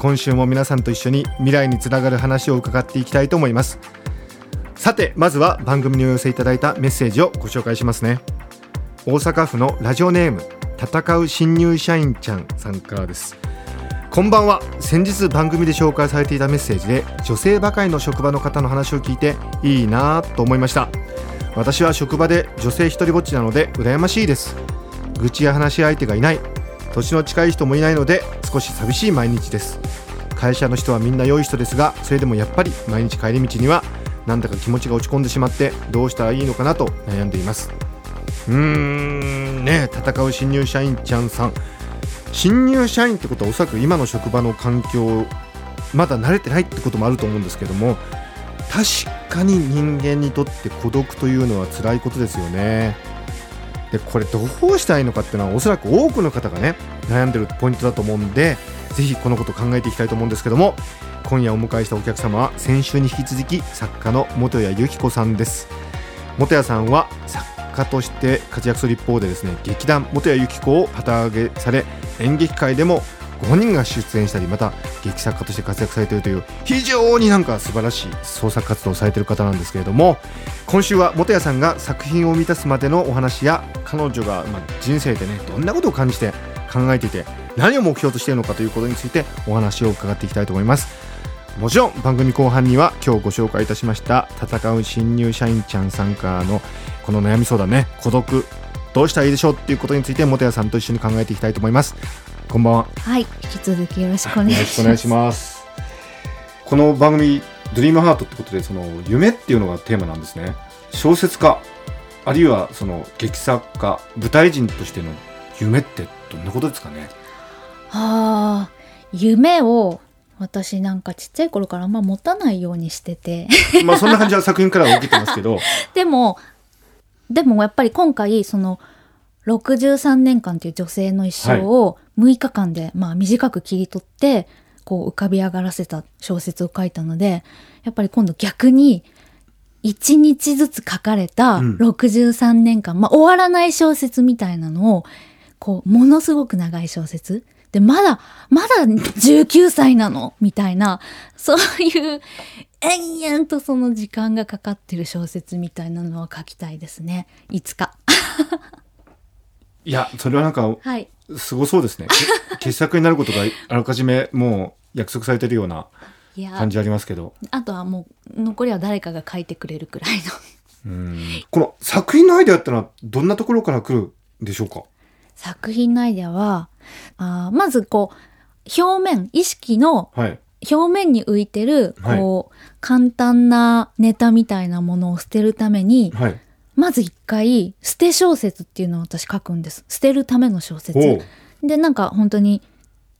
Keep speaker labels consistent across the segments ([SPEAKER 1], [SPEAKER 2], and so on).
[SPEAKER 1] 今週も皆さんと一緒に未来につながる話を伺っていきたいと思います。さてまずは番組にお寄せいただいたメッセージをご紹介しますね。大阪府のラジオネーム戦う新入社員ちゃんさんからです。こんばんは。先日番組で紹介されていたメッセージで女性ばかりの職場の方の話を聞いていいなぁと思いました。私は職場で女性一人ぼっちなので羨ましいです。愚痴や話し相手がいない。年の近い人もいないので少し寂しい毎日です。会社の人はみんな良い人ですがそれでもやっぱり毎日帰り道にはなんだか気持ちが落ち込んでしまってどうしたらいいのかなと悩んでいます。うーんね戦う新入社員ちゃんさん。新入社員ってことはおそらく今の職場の環境まだ慣れてないってこともあると思うんですけども確かに人間にとって孤独というのは辛いことですよね。でこれどうしたいのかっていうのはおそらく多くの方がね悩んでるポイントだと思うんでぜひこのこと考えていきたいと思うんですけども今夜お迎えしたお客様は先週に引き続き作家の本谷由紀子さんです。本谷さんは作家として活躍する一方でですね劇団本谷由紀子を旗揚げされ演劇界でもご本人が出演したりまた劇作家として活躍されているという非常になんか素晴らしい創作活動をされている方なんですけれども今週は本谷さんが作品を満たすまでのお話や彼女がま人生でねどんなことを感じて考えていて何を目標としているのかということについてお話を伺っていきたいと思います。もちろん番組後半には今日ご紹介いたしました戦う新入社員ちゃんさんからのこの悩み相談ね孤独どうしたらいいでしょうっていうことについて本谷さんと一緒に考えていきたいと思います。こんばんは。
[SPEAKER 2] はい引き続きよろしくお願いします。
[SPEAKER 1] ます。この番組ドリームハートってことでその夢っていうのがテーマなんですね。小説家あるいはその劇作家舞台人としての夢ってどんなことですかね？
[SPEAKER 2] はあ夢を私なんかちっちゃい頃からあんま持たないようにしてて。
[SPEAKER 1] まあそんな感じは作品からは受けてますけど。
[SPEAKER 2] でもでもやっぱり今回その63年間という女性の一生を6日間で、まあ短く切り取ってこう浮かび上がらせた小説を書いたのでやっぱり今度逆に1日ずつ書かれた
[SPEAKER 1] うん。
[SPEAKER 2] 63年間、まあ終わらない小説みたいなのをこうものすごく長い小説。でまだまだ19歳なのみたいなそういう延々とその時間がかかってる小説みたいなのは書きたいですね。いつか
[SPEAKER 1] いやそれはなんか
[SPEAKER 2] はい。
[SPEAKER 1] すごそうですね。け 傑作になることがあらかじめもう約束されてるような感じありますけど。
[SPEAKER 2] あとはもう残りは誰かが書いてくれるくらいの。
[SPEAKER 1] うん。この作品のアイデアってのはどんなところから来るんでしょうか？
[SPEAKER 2] 作品のアイデアはあーまずこう表面意識の
[SPEAKER 1] はい。
[SPEAKER 2] 表面に浮いてる
[SPEAKER 1] はい。
[SPEAKER 2] こう、簡単なネタみたいなものを捨てるために
[SPEAKER 1] はい
[SPEAKER 2] まず一回捨て小説っていうのを私書くんです。捨てるための小説。でなんか本当に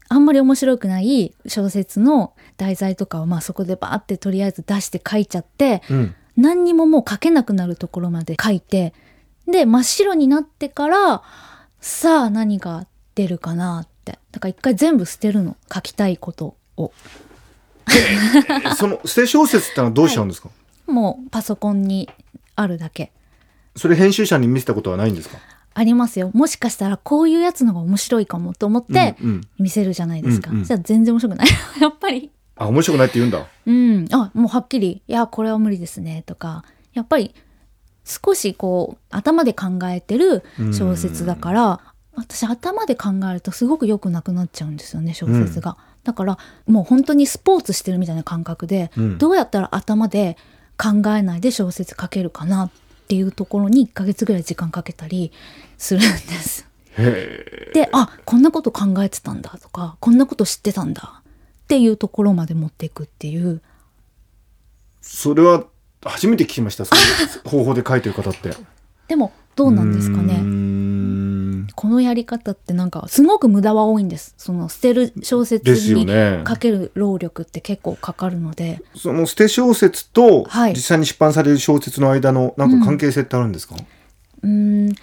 [SPEAKER 2] あんまり面白くない小説の題材とかをまあそこでバーってとりあえず出して書いちゃって
[SPEAKER 1] うん。
[SPEAKER 2] 何にももう書けなくなるところまで書いてで真っ白になってからさあ何が出るかなって。だから一回全部捨てるの書きたいことを。
[SPEAKER 1] えその捨て小説ってのはどうしちゃうんですか、
[SPEAKER 2] もうパソコンにあるだけ
[SPEAKER 1] それ編集者に見せたことはないんですか？
[SPEAKER 2] ありますよ。もしかしたらこういうやつのが面白いかもと思って
[SPEAKER 1] うんうん。
[SPEAKER 2] 見せるじゃないですか、
[SPEAKER 1] うんうん。
[SPEAKER 2] じゃあ全然面白くない。やっぱり。
[SPEAKER 1] あ面白くないって言うんだ。
[SPEAKER 2] うん、あもうはっきり「いやこれは無理ですね」とか。やっぱり少しこう頭で考えてる小説だから私頭で考えるとすごく良くなくなっちゃうんですよね小説が、だからもう本当にスポーツしてるみたいな感覚で、
[SPEAKER 1] うん。
[SPEAKER 2] どうやったら頭で考えないで小説書けるかなっていうところに1ヶ月ぐらい時間かけたりするんです。であこんなこと考えてたんだとかこんなこと知ってたんだっていうところまで持っていくっていう。
[SPEAKER 1] それは初めて聞きましたそういう方法で書いてる方って。
[SPEAKER 2] でもどうなんですかね。
[SPEAKER 1] ん
[SPEAKER 2] このやり方ってなんかすごく無駄は多いんです。その捨てる小説
[SPEAKER 1] ですよ
[SPEAKER 2] に
[SPEAKER 1] ね。
[SPEAKER 2] かける労力って結構かかるので、
[SPEAKER 1] その捨て小説と
[SPEAKER 2] はい。
[SPEAKER 1] 実際に出版される小説の間のなんか関係性ってあるんですか、
[SPEAKER 2] うーん。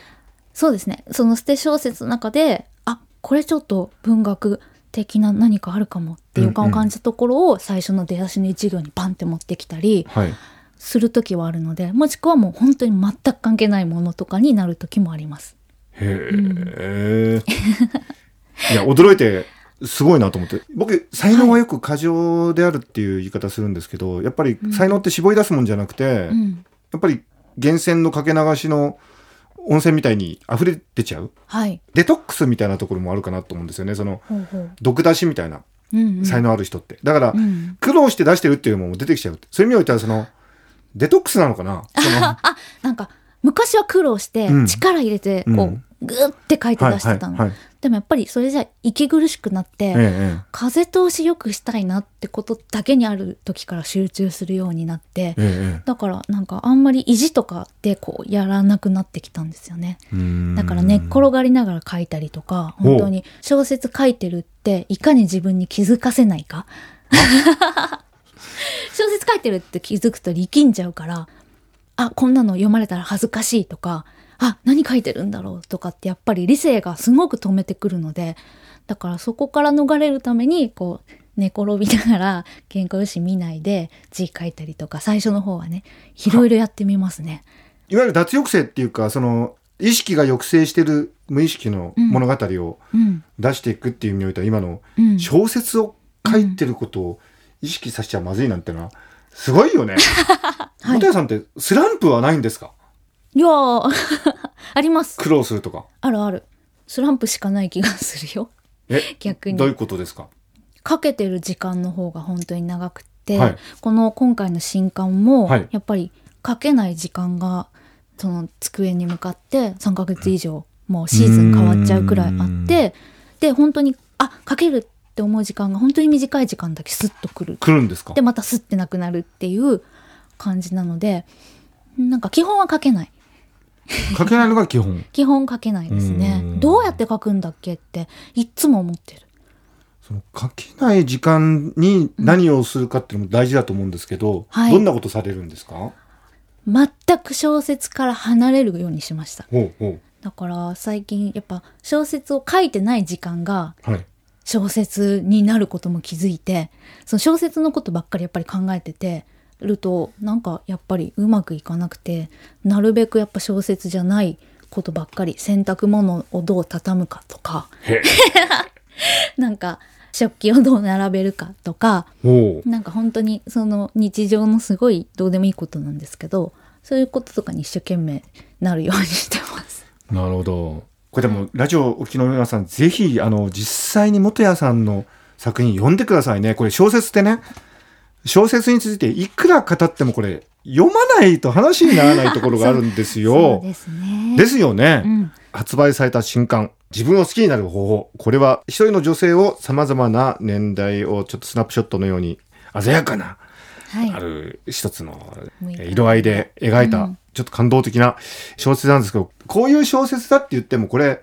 [SPEAKER 2] そうですね。その捨て小説の中であこれちょっと文学的な何かあるかもっていう感を感じたところを最初の出だしの一行にバンって持ってきたり
[SPEAKER 1] はい。
[SPEAKER 2] する時はあるのでもしくはもう本当に全く関係ないものとかになる時もあります。
[SPEAKER 1] へえ。いや、驚いて、すごいなと思って。僕、才能はよく過剰であるっていう言い方するんですけど、やっぱり才能って絞り出すもんじゃなくて、
[SPEAKER 2] うん
[SPEAKER 1] やっぱり源泉のかけ流しの温泉みたいに溢れてちゃう
[SPEAKER 2] はい、
[SPEAKER 1] デトックスみたいなところもあるかなと思うんですよね。その、毒出しみたいな
[SPEAKER 2] うんうん
[SPEAKER 1] 才能ある人って。だから、
[SPEAKER 2] うん
[SPEAKER 1] 苦労して出してるっていうのも出てきちゃう。そういう意味においては、その、デトックスなのかな？その
[SPEAKER 2] あなんか昔は苦労して
[SPEAKER 1] うん
[SPEAKER 2] 力入れてこう、
[SPEAKER 1] うん
[SPEAKER 2] グーって書いて出してたの、
[SPEAKER 1] はいはいはい。
[SPEAKER 2] でもやっぱりそれじゃ息苦しくなって、
[SPEAKER 1] ええ
[SPEAKER 2] 風通しよくしたいなってことだけにある時から集中するようになって
[SPEAKER 1] え
[SPEAKER 2] だからなんかあんまり意地とかでこうやらなくなってきたんですよね。だから寝っ転がりながら書いたりとか本当に小説書いてるっていかに自分に気づかせないか。小説書いてるって気づくと力んじゃうからあこんなの読まれたら恥ずかしいとかあ何書いてるんだろうとかってやっぱり理性がすごく止めてくるのでだからそこから逃れるためにこう寝転びながら原稿用紙見ないで字書いたりとか最初の方はねいろいろやってみますね。
[SPEAKER 1] いわゆる脱抑制っていうか、その、意識が抑制してる無意識の物語を
[SPEAKER 2] うん。
[SPEAKER 1] 出していくっていう意味においては、今の
[SPEAKER 2] うん、
[SPEAKER 1] 小説を書いてることを意識させちゃまずいなんてのは、すごいよね。
[SPEAKER 2] はい。
[SPEAKER 1] 本谷さんってスランプはないんですか？
[SPEAKER 2] いやー。あります。
[SPEAKER 1] 苦労するとか？
[SPEAKER 2] あるある。スランプしかない気がするよ。
[SPEAKER 1] え、
[SPEAKER 2] 逆に。
[SPEAKER 1] どういうことですか？
[SPEAKER 2] かけてる時間の方が本当に長くって、
[SPEAKER 1] はい。
[SPEAKER 2] この今回の新刊も
[SPEAKER 1] はい。
[SPEAKER 2] やっぱりかけない時間がその机に向かって3ヶ月以上もうシーズン変わっちゃうくらいあってで本当にあかけるって思う時間が本当に短い時間だけスッとくる。
[SPEAKER 1] 来るんですか？
[SPEAKER 2] でまたスッてなくなるっていう感じなのでなんか基本はかけない
[SPEAKER 1] 書けないのが基本。
[SPEAKER 2] 基本書けないですね
[SPEAKER 1] うん
[SPEAKER 2] どうやって書くんだっけっていっつも思ってる
[SPEAKER 1] その書けない時間に何をするかっていうのも大事だと思うんですけど、
[SPEAKER 2] はい
[SPEAKER 1] どんなことされるんですか？
[SPEAKER 2] 全く小説から離れるようにしましただから最近やっぱ小説を書いてない時間が
[SPEAKER 1] う。はい。
[SPEAKER 2] 小説になることも気づいてその小説のことばっかりやっぱり考えててるとなんかやっぱりうまくいかなくてなるべくやっぱ小説じゃないことばっかり洗濯物をどう畳むかとか
[SPEAKER 1] へ
[SPEAKER 2] なんか食器をどう並べるかとか。なんか本当にその日常のすごいどうでもいいことなんですけどそういうこととかに一生懸命なるようにしてます。
[SPEAKER 1] なるほど。これでも、ラジオお聞きの皆さん、ぜひ、あの、実際に元谷さんの作品読んでくださいね。これ小説ってね、小説についていくら語ってもこれ、読まないと話にならないところがあるんですよ。
[SPEAKER 2] ですね。
[SPEAKER 1] ですよね。
[SPEAKER 2] うん、
[SPEAKER 1] 発売された新刊、自分を好きになる方法。これは一人の女性を様々な年代をちょっとスナップショットのように鮮やかな、
[SPEAKER 2] はい。
[SPEAKER 1] ある一つの色合いで描いた
[SPEAKER 2] うん、
[SPEAKER 1] ちょっと感動的な小説なんですけど、こういう小説だって言ってもこれ、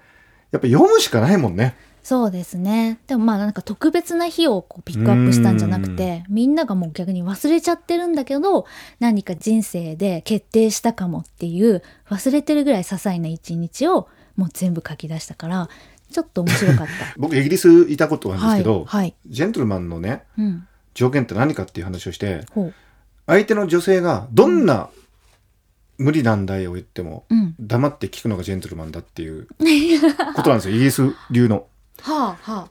[SPEAKER 1] やっぱ読むしかないもんね。
[SPEAKER 2] そうですね。でもまあなんか特別な日をこうピックアップしたんじゃなくて、みんながもう逆に忘れちゃってるんだけど、何か人生で決定したかもっていう、忘れてるぐらい些細な一日をもう全部書き出したから、ちょっと面白かった。
[SPEAKER 1] 僕、イギリスいたことがあるんですけど、
[SPEAKER 2] はい。はい。
[SPEAKER 1] ジェントルマンのね、
[SPEAKER 2] うん。
[SPEAKER 1] 条件って何かっていう話をして。相手の女性がどんな無理難題を言っても、
[SPEAKER 2] うん。
[SPEAKER 1] 黙って聞くのがジェントルマンだっていうことなんですよ、イギリス流の。
[SPEAKER 2] はあはあ。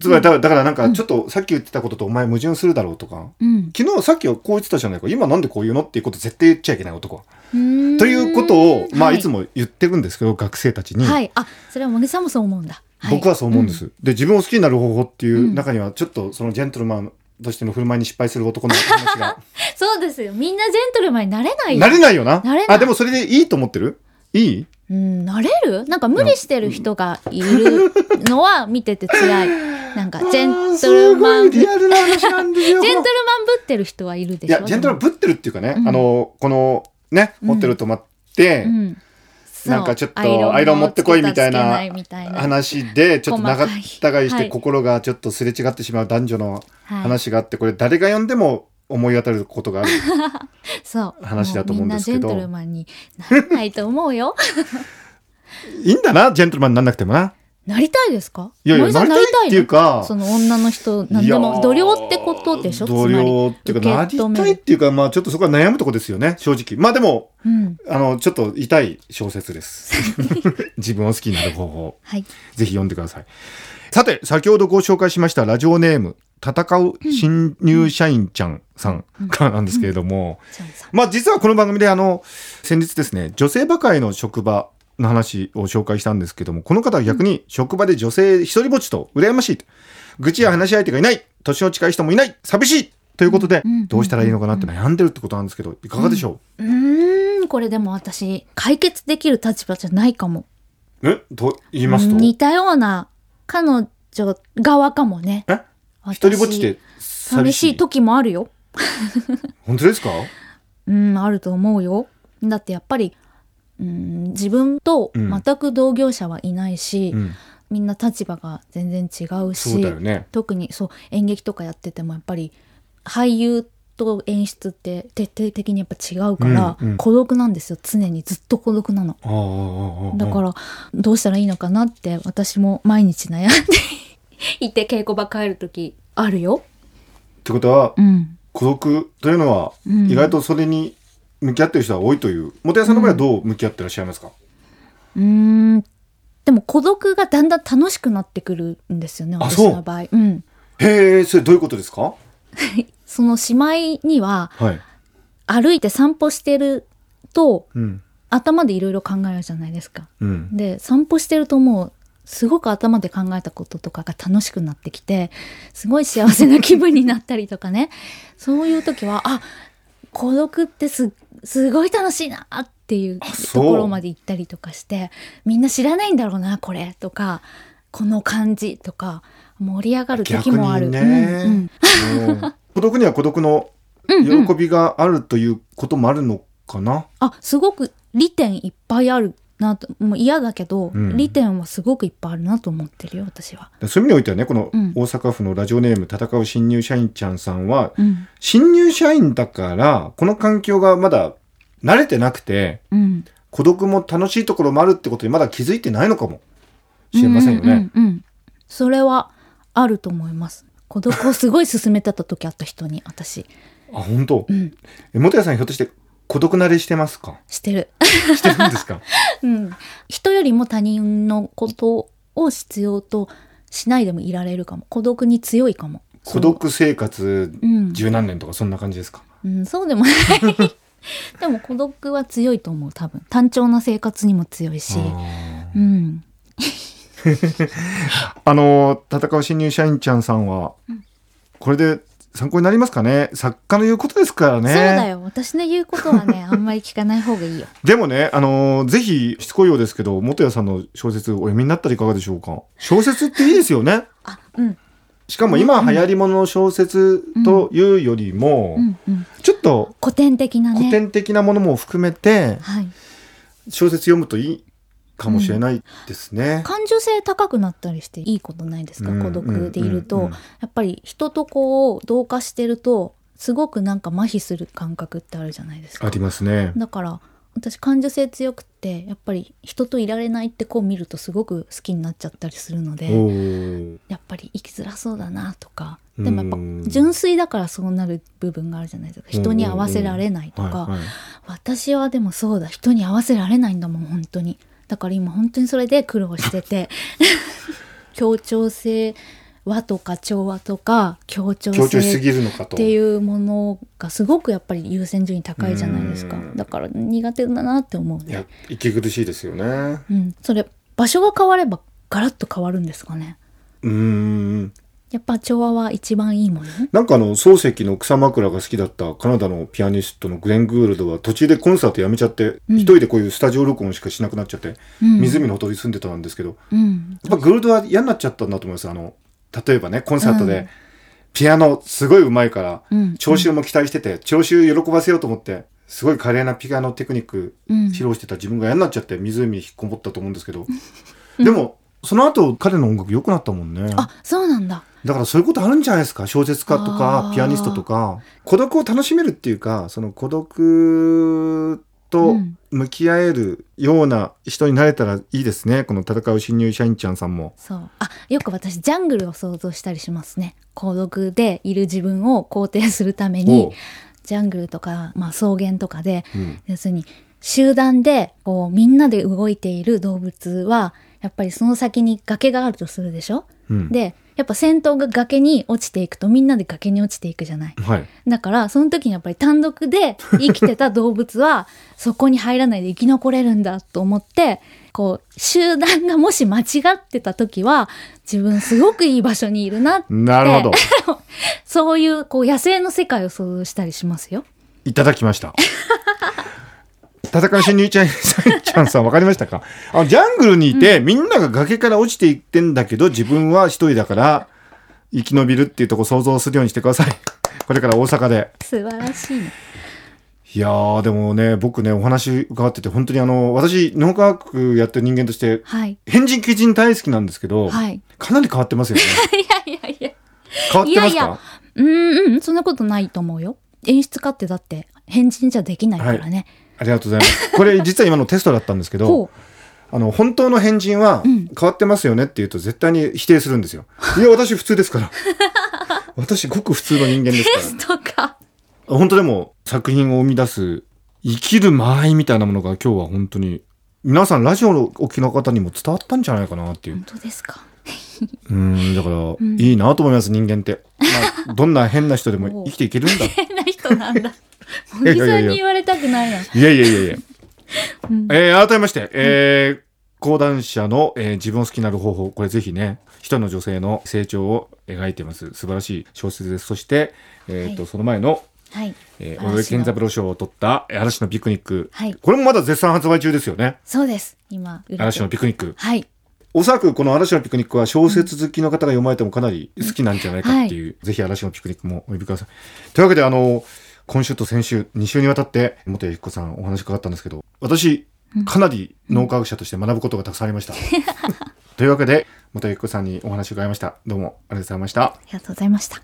[SPEAKER 1] つまりだからなんかちょっとさっき言ってたこととお前矛盾するだろうとか、
[SPEAKER 2] うん。
[SPEAKER 1] 昨日さっきはこう言ってたじゃないか今なんでこう言うのっていうこと絶対言っちゃいけない男は。ということを、まあ
[SPEAKER 2] はい
[SPEAKER 1] つも言ってるんですけど学生たちに、
[SPEAKER 2] はい。あ、それは茂木さんもそう思うんだ。い
[SPEAKER 1] 僕はそう思うんで。す。で自分を好きになる方法っていう中にはちょっとそのジェントルマンとしての振る舞いに失敗する男の話が
[SPEAKER 2] そうですよ。みんなジェントルマンになれないよ。
[SPEAKER 1] なれないよな。
[SPEAKER 2] なれない
[SPEAKER 1] あでもそれでいいと思ってる？いい？
[SPEAKER 2] うん、なれる？なんか無理してる人がいるのは見てて辛い。なんか、ジェントルマン、ジェントル。マンぶってる人はいるでしょ？
[SPEAKER 1] いやジェントルマンぶってるっていうかね、
[SPEAKER 2] うん。
[SPEAKER 1] あのこのねホテル泊まって、
[SPEAKER 2] うん。そう。
[SPEAKER 1] なんかちょっとアイロン持ってこいみたいな話で ちょっと長ったがいして
[SPEAKER 2] はい。
[SPEAKER 1] 心がちょっとすれ違ってしまう男女の
[SPEAKER 2] はい。
[SPEAKER 1] 話があってこれ誰が読んでも思い当たることがある。
[SPEAKER 2] そう。
[SPEAKER 1] 話だと思うんですけど。
[SPEAKER 2] ジェントルマンにならないと思うよ。
[SPEAKER 1] いいんだなジェントルマンになんなくてもな。
[SPEAKER 2] なりたいですか？
[SPEAKER 1] いやいやなりたいっていうか
[SPEAKER 2] その女の人何で
[SPEAKER 1] いやー。
[SPEAKER 2] も度量ってことでしょ？
[SPEAKER 1] 度量っていうかなりたいっていうかまあちょっとそこは悩むとこですよね正直。まあでも
[SPEAKER 2] うん。
[SPEAKER 1] あのちょっと痛い小説です。自分を好きになる方法。
[SPEAKER 2] はい。
[SPEAKER 1] ぜひ読んでください。さて先ほどご紹介しましたラジオネーム戦う新入社員ちゃんさんからなんですけれども、まあ実はこの番組であの先日ですね女性ばかりの職場の話を紹介したんですけどもこの方は逆に職場で女性一人ぼっちと羨ましいと。愚痴や話し相手がいない。年の近い人もいない。寂しい。ということで
[SPEAKER 2] うん
[SPEAKER 1] どうしたらいいのかなって悩んでるってことなんですけどいかがでしょ
[SPEAKER 2] う？ーん。これでも私解決できる立場じゃないかも。
[SPEAKER 1] う、え？と言いますと？
[SPEAKER 2] 似たような彼女側かもね。
[SPEAKER 1] え？一人ぼっちで
[SPEAKER 2] 寂し
[SPEAKER 1] 寂しい
[SPEAKER 2] い時もあるよ
[SPEAKER 1] 本当ですか？
[SPEAKER 2] うんあると思うよ。だってやっぱりうん自分と
[SPEAKER 1] うん。
[SPEAKER 2] 全く同業者はいないし、
[SPEAKER 1] うん。
[SPEAKER 2] みんな立場が全然違うし
[SPEAKER 1] そうだよね。
[SPEAKER 2] 特にそう演劇とかやっててもやっぱり俳優と演出って徹底的にやっぱ違うから、
[SPEAKER 1] うんうん。
[SPEAKER 2] 孤独なんですよ。常にずっと孤独なの。だからどうしたらいいのかなって私も毎日悩んで いて稽古場帰る時あるよ。
[SPEAKER 1] ってことは
[SPEAKER 2] うん、
[SPEAKER 1] 孤独というのは
[SPEAKER 2] うん。
[SPEAKER 1] 意外とそれに向き合ってる人は多いという。元谷さんの場合はどう向き合ってらっしゃいますか、
[SPEAKER 2] うーん。でも孤独がだんだん楽しくなってくるんですよね私の場合。うん、
[SPEAKER 1] へえそれどういうことですか？
[SPEAKER 2] そのしまいには
[SPEAKER 1] はい、
[SPEAKER 2] 歩いて散歩してると
[SPEAKER 1] うん。
[SPEAKER 2] 頭でいろいろ考えるじゃないですか。
[SPEAKER 1] うん、
[SPEAKER 2] で散歩してるともうすごく頭で考えたこととかが楽しくなってきてすごい幸せな気分になったりとかね。そういう時はあ孤独ってすすごい楽しいなっていうところまで行ったりとかしてみんな知らないんだろうなこれとかこの感じとか盛り上がる時もある。
[SPEAKER 1] ね。
[SPEAKER 2] うん。うん。
[SPEAKER 1] 孤独には孤独の
[SPEAKER 2] うんうん。
[SPEAKER 1] 喜びがあるということもあるのかな、
[SPEAKER 2] あすごく利点いっぱいあるなともう嫌だけど、
[SPEAKER 1] うん。
[SPEAKER 2] 利点はすごくいっぱいあるなと思ってるよ私は。
[SPEAKER 1] そういう意味においてはねこの
[SPEAKER 2] うん。
[SPEAKER 1] 大阪府のラジオネーム戦う新入社員ちゃんさんは
[SPEAKER 2] うん。
[SPEAKER 1] 新入社員だからこの環境がまだ慣れてなくて
[SPEAKER 2] うん。
[SPEAKER 1] 孤独も楽しいところもあるってことにまだ気づいてないのかも。しれませんよね。
[SPEAKER 2] うんうんうんそれはあると思います。孤独をすごい勧めてた時あった人に私、
[SPEAKER 1] あ本当、
[SPEAKER 2] うん、
[SPEAKER 1] 谷さんひょっとして孤独慣れしてますか？
[SPEAKER 2] してる。
[SPEAKER 1] してるんですか？
[SPEAKER 2] うん、人よりも他人のことを必要としないでもいられるかも。孤独に強いかも。
[SPEAKER 1] 孤独生活
[SPEAKER 2] うん
[SPEAKER 1] 十何年とかそんな感じですか、
[SPEAKER 2] そう,、うん、そうでもない。でも孤独は強いと思う多分。単調な生活にも強いし。
[SPEAKER 1] あ
[SPEAKER 2] うん。
[SPEAKER 1] ー あの戦う新入社員ちゃんさんは、これで参考になりますかね？作家の言うことですからね
[SPEAKER 2] そうだよ。私の言うことはね、あんまり聞かない方がいいよ。
[SPEAKER 1] でもね、あのーぜひしつこいようですけど元谷さんの小説お読みになったらいかがでしょうか？小説っていいですよね
[SPEAKER 2] あ、うん。
[SPEAKER 1] しかも今流行り物の小説というよりも。ちょっと
[SPEAKER 2] 古典的なね。
[SPEAKER 1] 古典的なものも含めて
[SPEAKER 2] はい。
[SPEAKER 1] 小説読むといいかもしれないですね。
[SPEAKER 2] 感受性高くなったりしていいことないですか、
[SPEAKER 1] うん
[SPEAKER 2] 孤独でいると、
[SPEAKER 1] うんうん
[SPEAKER 2] やっぱり人とこう同化してるとすごくなんか麻痺する感覚ってあるじゃないですか。
[SPEAKER 1] ありますね。
[SPEAKER 2] だから私感受性強くってやっぱり人といられないってこう見るとすごく好きになっちゃったりするの
[SPEAKER 1] お
[SPEAKER 2] で
[SPEAKER 1] ー。
[SPEAKER 2] やっぱり生きづらそうだなとか。でもやっ
[SPEAKER 1] うん
[SPEAKER 2] ぱ純粋だからそうなる部分があるじゃないですか。人に合わせられないとか、
[SPEAKER 1] はいはい。
[SPEAKER 2] 私はでもそうだ。人に合わせられないんだもん本当にだから今本当にそれで苦労してて 協調性和とか調和とか協調性
[SPEAKER 1] ぎるのかと。
[SPEAKER 2] っていうものがすごくやっぱり優先順位高いじゃないですか
[SPEAKER 1] うん
[SPEAKER 2] だから苦手だなって思う
[SPEAKER 1] いや
[SPEAKER 2] ね、
[SPEAKER 1] 息苦しいですよね。
[SPEAKER 2] うん、それ場所が変わればガラッと変わるんですかね
[SPEAKER 1] うーん。
[SPEAKER 2] やっぱ調和は一番いいもの？
[SPEAKER 1] なんかあの漱石の草枕が好きだったカナダのピアニストのグレン・グールドは途中でコンサートやめちゃって、
[SPEAKER 2] うん。
[SPEAKER 1] 一人でこういうスタジオ録音しかしなくなっちゃって、
[SPEAKER 2] うん。
[SPEAKER 1] 湖のほとりに住んでたんですけど、
[SPEAKER 2] うん。
[SPEAKER 1] やっぱグールドは嫌になっちゃったんだと思います。あの、例えばね、コンサートで
[SPEAKER 2] うん、
[SPEAKER 1] ピアノすごい上手いから、
[SPEAKER 2] うん。
[SPEAKER 1] 聴衆も期待してて、聴衆喜ばせようと思って、すごい華麗なピアノテクニック
[SPEAKER 2] うん。
[SPEAKER 1] 披露してた自分が嫌になっちゃって湖に引っこもったと思うんですけど、でもその後彼の音楽良くなったもんね。
[SPEAKER 2] あそうなんだ。
[SPEAKER 1] だからそういうことあるんじゃないですか？小説家とかピアニストとか。孤独を楽しめるっていうかその孤独と
[SPEAKER 2] うん。
[SPEAKER 1] 向き合えるような人になれたらいいですね。この戦う新入社員ちゃんさんも。
[SPEAKER 2] そう。あよく私ジャングルを想像したりしますね。孤独でいる自分を肯定するため
[SPEAKER 1] お
[SPEAKER 2] に
[SPEAKER 1] う。
[SPEAKER 2] ジャングルとか、まあ、草原とかで
[SPEAKER 1] うん。
[SPEAKER 2] 要するに集団でこうみんなで動いている動物はやっぱりその先に崖があるとするでしょ？
[SPEAKER 1] うん。
[SPEAKER 2] でやっぱ先頭が崖に落ちていくとみんなで崖に落ちていくじゃない。
[SPEAKER 1] はい、
[SPEAKER 2] だからその時にやっぱり単独で生きてた動物は そこに入らないで生き残れるんだと思ってこう集団がもし間違ってた時は自分すごくいい場所にいるなって。
[SPEAKER 1] なるほど。
[SPEAKER 2] そういうこう野生の世界を想像したりしますよ。
[SPEAKER 1] いただきました。戦う新入社員ちゃんさん分かりましたか？あジャングルにいて、みんなが崖から落ちていってんだけど自分は一人だから生き延びるっていうとこ想像するようにしてください。これから大阪で。
[SPEAKER 2] 素晴らしいね。
[SPEAKER 1] いやーでもね僕ねお話伺ってて本当にあの私脳科学やってる人間として
[SPEAKER 2] はい。
[SPEAKER 1] 変人奇人大好きなんですけど、
[SPEAKER 2] はい。
[SPEAKER 1] かなり変わってますよね。
[SPEAKER 2] いやいやいや。
[SPEAKER 1] 変わってますか？
[SPEAKER 2] いやいやうんうん、そんなことないと思うよ。演出家ってだって変人じゃできないからね。
[SPEAKER 1] ありがとうございます。これ実は今のテストだったんですけど
[SPEAKER 2] ほ、
[SPEAKER 1] あの、本当の変人は
[SPEAKER 2] うん
[SPEAKER 1] 変わってますよねって言うと絶対に否定するんですよ。いや、私普通ですから。私ごく普通の人間です
[SPEAKER 2] テストか。
[SPEAKER 1] から。本当でも作品を生み出す生きる間合いみたいなものが今日は本当に皆さんラジオのお聞きの方にも伝わったんじゃないかなっていう
[SPEAKER 2] 本。当ですか。
[SPEAKER 1] うん、だから、
[SPEAKER 2] ん
[SPEAKER 1] いいなと思います、人間って。まあ、どんな変な人でも 生きていけるんだ。い
[SPEAKER 2] 変な人なんだ。森さんに言われたくないな。
[SPEAKER 1] やいやいやいや。
[SPEAKER 2] うん
[SPEAKER 1] えー改めまして、えー講談社の、えー自分を好きになる方法、これぜひね、一人の女性の成長を描いてます。素晴らしい小説です。そして、えっ、と、
[SPEAKER 2] はい
[SPEAKER 1] その前の、
[SPEAKER 2] はい。
[SPEAKER 1] えー、
[SPEAKER 2] 嵐の
[SPEAKER 1] 尾上健三郎賞を取った、えー嵐のピクニック。
[SPEAKER 2] はい
[SPEAKER 1] これもまだ絶賛発売中ですよね。
[SPEAKER 2] そうです。今、
[SPEAKER 1] 嵐のピクニック。
[SPEAKER 2] はい。
[SPEAKER 1] おそらくこの嵐のピクニックは小説好きの方が読まれてもかなり好きなんじゃないかっていう、ぜひ嵐のピクニックもお呼びください。というわけであの、今週と先週、2週にわたって、元谷由紀子さんお話伺ったんですけど、私、かなり脳科学者として学ぶことがたくさんありました。というわけで、元谷由紀子さんにお話を伺いました。どうもありがとうございました。
[SPEAKER 2] ありがとうございました。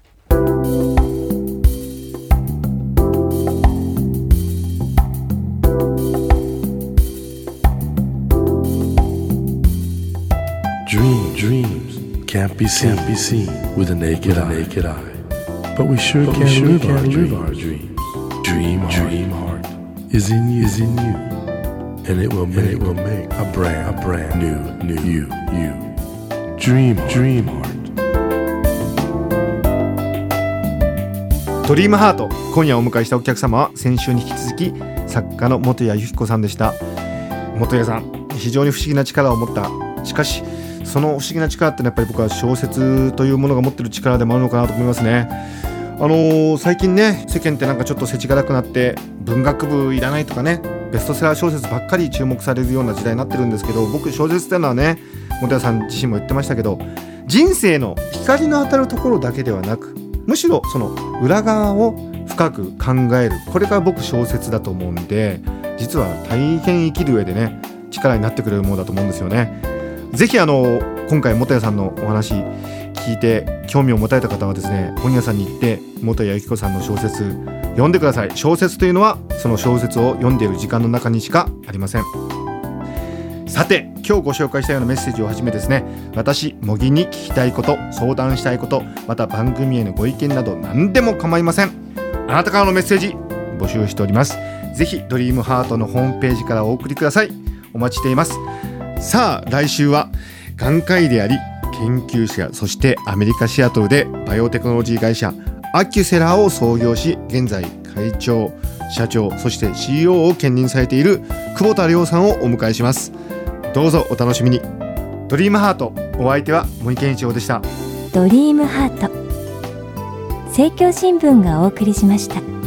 [SPEAKER 3] Dream, dreams can't be seen, can't be seen with the naked, eye. naked eye. But we sure can, live, our live our dreams. Dream, dream heart is in you, is in you, and it will make, it will make a brand, a brand new, new you, you. Dream, dream heart.
[SPEAKER 1] ドリームハート今夜お迎えしたお客様は先週に引き続き作家の元谷由紀子さんでした元谷さん非常に不思議な力を持ったしかしその不思議な力ってのはやっぱり僕は小説というものが持ってる力でもあるのかなと思いますねあのー最近ね世間ってなんかちょっと世知辛くなって文学部いらないとかねベストセラー小説ばっかり注目されるような時代になってるんですけど僕小説っていうのはね元谷さん自身も言ってましたけど人生の光の当たるところだけではなくむしろその裏側を深く考える。これが僕小説だと思うんで実は大変生きる上でね力になってくれるものだと思うんですよね。ぜひあの今回元谷さんのお話聞いて興味を持たれた方はですね本屋さんに行って元谷由紀子さんの小説読んでください。小説というのはその小説を読んでいる時間の中にしかありません。さて今日ご紹介したようなメッセージをはじめですね私茂木に聞きたいこと相談したいことまた番組へのご意見など何でも構いません。あなたからのメッセージ募集しております。ぜひドリームハートのホームページからお送りください。お待ちしています。さあ来週は眼科医であり研究者そしてアメリカシアトルでバイオテクノロジー会社アキュセラーを創業し現在会長社長そして CEO を兼任されている久保田亮さんをお迎えします。どうぞお楽しみに。ドリームハートお相手は森健一郎でした。
[SPEAKER 4] ドリームハート。政教新聞がお送りしました。